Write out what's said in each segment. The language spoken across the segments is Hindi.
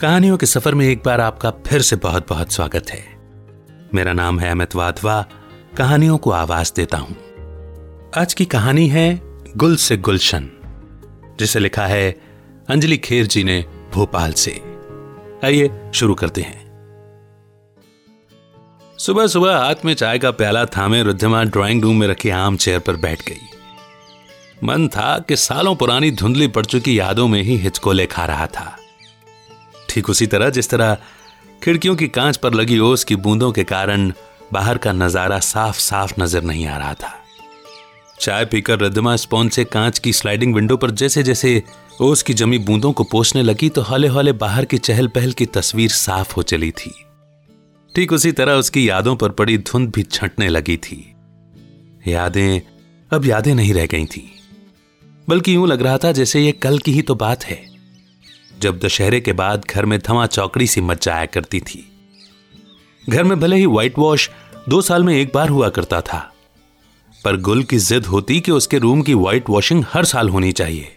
कहानियों के सफ़र में एक बार आपका फिर से बहुत बहुत स्वागत है। मेरा नाम है अमित वाधवा, कहानियों को आवाज़ देता हूँ। आज की कहानी है गुल से गुलशन, जिसे लिखा है अंजलि खेर जी ने भोपाल से। आइए शुरू करते हैं। सुबह सुबह हाथ में चाय का प्याला थामे रुद्धिमा ड्राइंग रूम में रखी आम चेयर पर बैठ गई। मन था कि सालों पुरानी धुंधली पड़ चुकी यादों में ही हिचकोले खा रहा था। ठीक उसी तरह जिस तरह खिड़कियों की कांच पर लगी ओस की बूंदों के कारण बाहर का नज़ारा साफ़ साफ़ नज़र नहीं आ रहा था। चाय पीकर रद्दमा स्पॉन से कांच की स्लाइडिंग विंडो पर जैसे जैसे ओस की जमी बूंदों को पोसने लगी तो हौले हौले बाहर की चहल पहल की तस्वीर साफ़ हो चली थी। ठीक उसी तरह उसकी यादों पर पड़ी धुंध भी छंटने लगी थी। यादें अब यादें नहीं रह गई थी। बल्कि यूँ लग रहा था जैसे ये कल की ही तो बात है। जब दशहरे के बाद घर में थमा चौकड़ी सी मच जाया करती थी। घर में भले ही व्हाइट वॉश दो साल में एक बार हुआ करता था, पर गुल की जिद होती कि उसके रूम की व्हाइट वॉशिंग हर साल होनी चाहिए।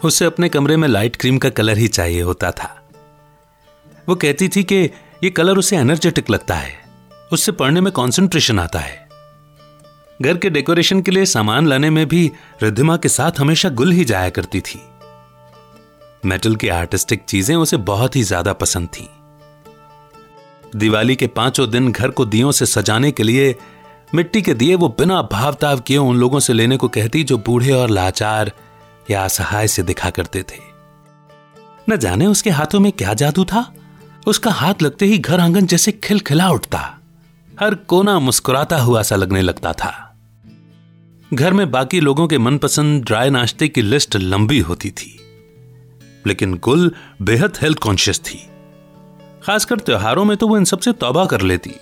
उसे अपने कमरे में लाइट क्रीम का कलर ही चाहिए होता था। वो कहती थी कि ये कलर उसे एनर्जेटिक लगता है, उससे पढ़ने में कंसंट्रेशन आता है। घर के डेकोरेशन के लिए सामान लाने में भी रिद्धिमा के साथ हमेशा गुल ही जाया करती थी। मेटल की आर्टिस्टिक चीज़ें उसे बहुत ही ज़्यादा पसंद थी। दिवाली के पाँचों दिन घर को दियों से सजाने के लिए, मिट्टी के दिए वो बिना भावताव किए उन लोगों से लेने को कहती जो बूढ़े और लाचार या असहाय से दिखा करते थे। न जाने उसके हाथों में क्या जादू था? उसका हाथ लगते ही घर आँगन जैसे खिलखिला उठता। हर कोना मुस्कुराता हुआ सा लगने लगता था। घर में बाकी लोगों के मनपसंद ड्राई नाश्ते की लिस्ट लंबी होती थी। लेकिन गुल बेहद हेल्थ कॉन्शियस थी। खासकर त्योहारों में तो वो इन सबसे तौबा कर लेती।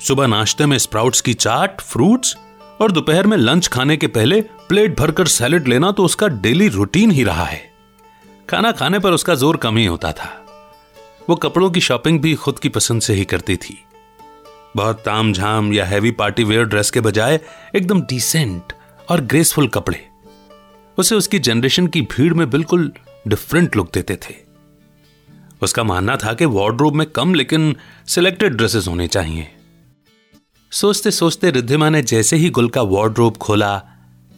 सुबह नाश्ते में स्प्राउट्स की चाट फ्रूट्स और दोपहर में लंच खाने के पहले प्लेट भरकर सैलेड लेना तो उसका डेली रूटीन ही रहा है। खाना खाने पर उसका ज़ोर कम ही होता था। वो कपड़ों की शॉपिंग भी खुद की पसंद से ही करती थी। बहुत ताम झाम या हैवी पार्टी वेयर ड्रेस के बजाय एकदम डिसेंट और ग्रेसफुल कपड़े। उसे उसकी जनरेशन की भीड़ में बिल्कुल डिफरेंट लुक देते थे। उसका मानना था कि वार्ड्रोब में कम लेकिन सिलेक्टेड ड्रेसेस होने चाहिए। सोचते सोचते रिद्धिमा ने जैसे ही गुल का वार्ड्रोब खोला,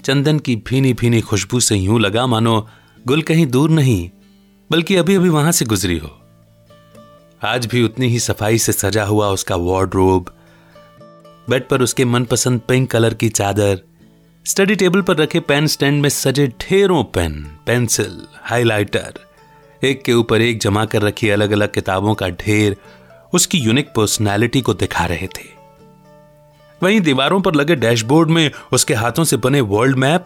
चंदन की भीनी भीनी खुशबू से यूँ लगा, मानो गुल कहीं दूर नहीं, बल्कि अभी अभी वहाँ से गुजरी हो। आज भी उतनी ही सफ़ाई से सजा हुआ उसका वार्ड्रोब बेड पर उसके मनपसंद पिंक कलर की चादर स्टडी टेबल पर रखे पेन स्टैंड में सजे ढेरों पेन, पेंसिल, हाइलाइटर। एक के ऊपर एक जमा कर रखी अलग अलग किताबों का ढेर उसकी यूनिक पर्सनैलिटी को दिखा रहे थे। वहीं दीवारों पर लगे डैशबोर्ड में उसके हाथों से बने वर्ल्ड मैप,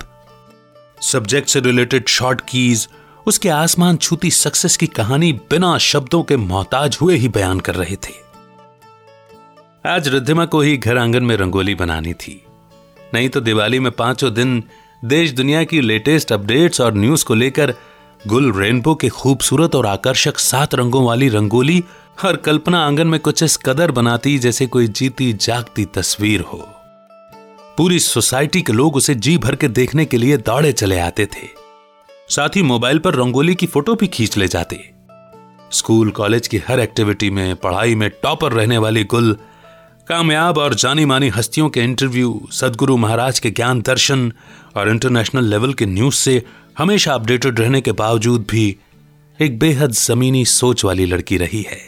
सब्जेक्ट से रिलेटेड शॉर्ट कीज, उसके आसमान छूती सक्सेस की कहानी बिना शब्दों के मोहताज हुए ही बयान कर रहे थे। आज रिद्धिमा को ही घर आँगन में रंगोली बनानी थी। नहीं तो दिवाली में पाँचों दिन देश दुनिया की लेटेस्ट अपडेट्स और न्यूज़ को लेकर गुल रेनबो के खूबसूरत और आकर्षक सात रंगों वाली रंगोली हर कल्पना आँगन में कुछ इस कदर बनाती जैसे कोई जीती जागती तस्वीर हो। पूरी सोसाइटी के लोग उसे जी भर के देखने के लिए दौड़े चले आते थे। साथ ही मोबाइल पर रंगोली की फ़ोटो भी खींच ले जाते। स्कूल कॉलेज की हर एक्टिविटी में, पढ़ाई में टॉपर रहने वाली गुल कामयाब और जानी मानी हस्तियों के इंटरव्यू सदगुरु महाराज के ज्ञान दर्शन और इंटरनेशनल लेवल के न्यूज़ से हमेशा अपडेटेड रहने के बावजूद भी एक बेहद जमीनी सोच वाली लड़की रही है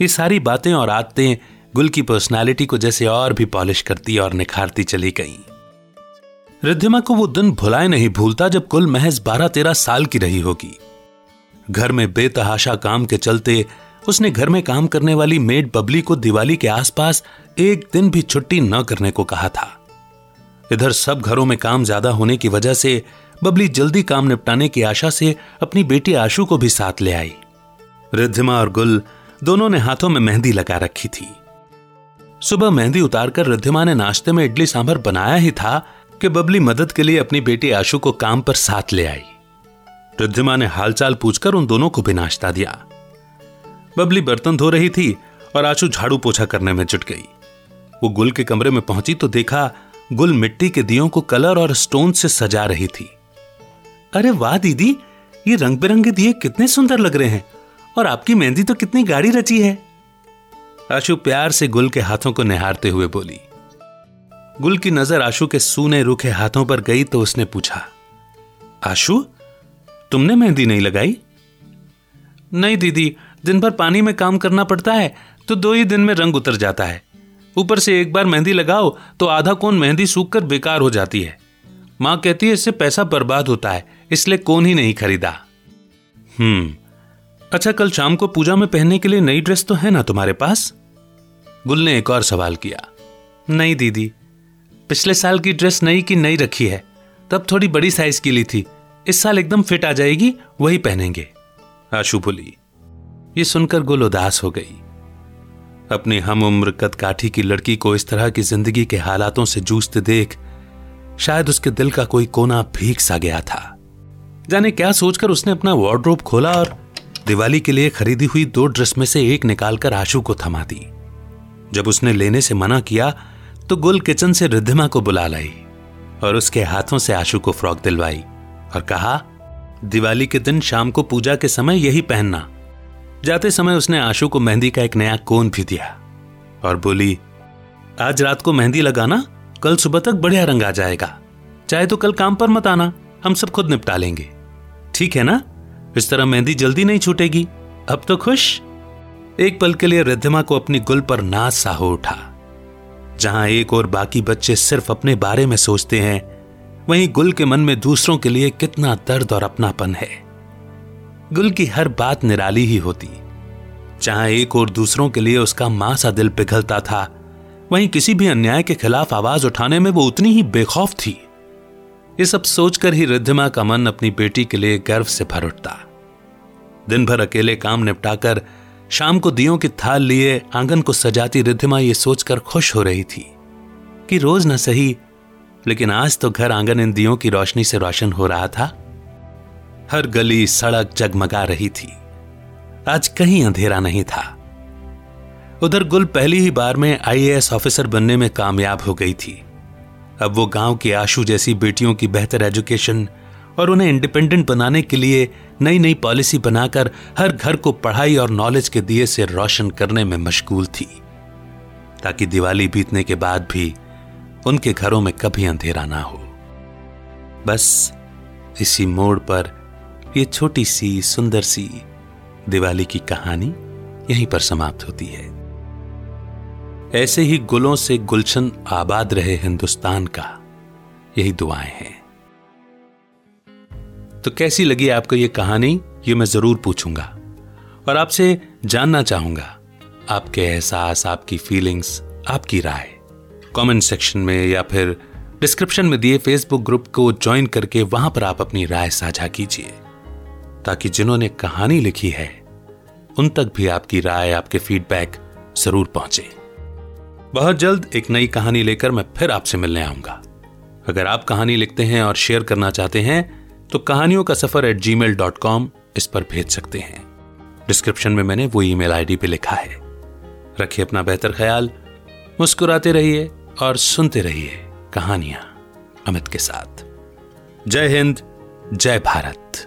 ये सारी बातें और आदतें गुल की पर्सनालिटी को जैसे और भी पॉलिश करती और निखारती चली गईं। रिद्धिमा को वो दिन भुलाए नहीं भूलता जब कुल महज बारह तेरह साल की रही होगी घर में बेतहाशा काम के चलते उसने घर में काम करने वाली मेड बबली को दिवाली के आसपास एक दिन भी छुट्टी न करने को कहा था। इधर सब घरों में काम ज़्यादा होने की वजह से बबली जल्दी काम निपटाने की आशा से अपनी बेटी आशु को भी साथ ले आई। रिद्धिमा और गुल दोनों ने हाथों में मेहंदी लगा रखी थी। सुबह मेहंदी उतारकर रिद्धिमा ने नाश्ते में इडली सांभर बनाया ही था कि बबली मदद के लिए अपनी बेटी आशु को काम पर साथ ले आई। रिद्धिमा ने हालचाल पूछकर उन दोनों को भी नाश्ता दिया। बबली बर्तन धो रही थी और आशु झाड़ू पोछा करने में जुट गई। वो गुल के कमरे में पहुँची तो देखा गुल मिट्टी के दियों को कलर और स्टोन से सजा रही थी। अरे वाह, दीदी, ये रंग बिरंगे दिए कितने सुंदर लग रहे हैं और आपकी मेहंदी तो कितनी गाढ़ी रची है। आशु प्यार से गुल के हाथों को निहारते हुए बोली। गुल की नज़र आशु के सूने रूखे हाथों पर गई तो उसने पूछा आशु तुमने मेहंदी नहीं लगाई? नहीं, दीदी दिन भर पानी में काम करना पड़ता है तो दो ही दिन में रंग उतर जाता है। ऊपर से एक बार मेहंदी लगाओ तो आधा कोन मेहंदी सूख कर बेकार हो जाती है। माँ कहती है, इससे पैसा बर्बाद होता है, इसलिए कोन ही नहीं खरीदा। हम्म अच्छा कल शाम को पूजा में पहनने के लिए नई ड्रेस तो है ना तुम्हारे पास? गुल ने एक और सवाल किया। नहीं, दीदी, पिछले साल की ड्रेस नई की नई रखी है, तब थोड़ी बड़ी साइज़ की ली थी, इस साल एकदम फिट आ जाएगी, वही पहनेंगे। आशु बोली ये सुनकर गुल उदास हो गई। अपनी हम उम्र कद काठी की लड़की को इस तरह की ज़िंदगी के हालातों से जूझते देख, शायद उसके दिल का कोई कोना भीग सा गया था। जाने क्या सोचकर उसने अपना वार्ड्रोब खोला और दिवाली के लिए खरीदी हुई दो ड्रेस में से एक निकालकर आशु को थमा दी। जब उसने लेने से मना किया तो गुल किचन से रिद्धिमा को बुला लाई और उसके हाथों से आशु को फ्रॉक दिलवाई और कहा, दिवाली के दिन शाम को पूजा के समय यही पहनना। जाते समय उसने आशु को मेहंदी का एक नया कोन भी दिया और बोली, आज रात को मेहंदी लगाना कल सुबह तक बढ़िया रंग आ जाएगा। चाहे तो कल काम पर मत आना, हम सब खुद निपटा लेंगे। ठीक है ना? इस तरह मेहंदी जल्दी नहीं छूटेगी। अब तो खुश? एक पल के लिए रिद्धिमा को अपनी गुल पर नाज सा हो उठा। जहाँ एक और बाकी बच्चे सिर्फ़ अपने बारे में सोचते हैं, वहीं गुल के मन में दूसरों के लिए कितना दर्द और अपनापन है। गुल की हर बात निराली ही होती। जहाँ एक और दूसरों के लिए उसका माँ सा दिल पिघलता था, वहीं किसी भी अन्याय के खिलाफ आवाज़ उठाने में वो उतनी ही बेखौफ थी। ये सब सोचकर ही रिद्धिमा का मन अपनी बेटी के लिए गर्व से भर उठता। दिन भर अकेले काम निपटाकर, शाम को दियों की थाल लिए, आँगन को सजाती रिद्धिमा ये सोचकर खुश हो रही थी कि रोज न सही, लेकिन आज तो घर आँगन इन दियों की रोशनी से रोशन हो रहा था। हर गली सड़क जगमगा रही थी। आज कहीं अंधेरा नहीं था। उधर गुल पहली ही बार में आईएएस ऑफिसर बनने में कामयाब हो गई थी। अब वो गाँव की आशु जैसी बेटियों की बेहतर एजुकेशन और उन्हें इंडिपेंडेंट बनाने के लिए नई नई पॉलिसी बनाकर हर घर को पढ़ाई और नॉलेज के दिए से रोशन करने में मशगूल थी, ताकि दिवाली बीतने के बाद भी उनके घरों में कभी अंधेरा ना हो। बस इसी मोड़ पर ये छोटी सी, सुंदर सी दिवाली की कहानी यहीं पर समाप्त होती है। ऐसे ही गुलों से गुलशन आबाद रहे हिंदुस्तान का यही दुआएँ हैं। तो कैसी लगी आपको यह कहानी? ये मैं ज़रूर पूछूँगा। और आपसे जानना चाहूँगा, आपके एहसास, आपकी फीलिंग्स आपकी राय। कमेंट सेक्शन में या फिर डिस्क्रिप्शन में दिए फेसबुक ग्रुप को ज्वाइन करके वहाँ पर आप अपनी राय साझा कीजिए। ताकि जिन्होंने कहानी लिखी है, उन तक भी आपकी राय, आपके फीडबैक ज़रूर पहुँचे। बहुत जल्द एक नई कहानी लेकर मैं फिर आपसे मिलने आऊँगा। अगर आप कहानी लिखते हैं और शेयर करना चाहते हैं तो कहानियों का सफ़र at ji mail dot com इस पर भेज सकते हैं। डिस्क्रिप्शन में मैंने वो ईमेल आईडी पे लिखा है। रखिए अपना बेहतर ख्याल, मुस्कुराते रहिए और सुनते रहिए कहानियाँ अमित के साथ। जय हिंद, जय भारत।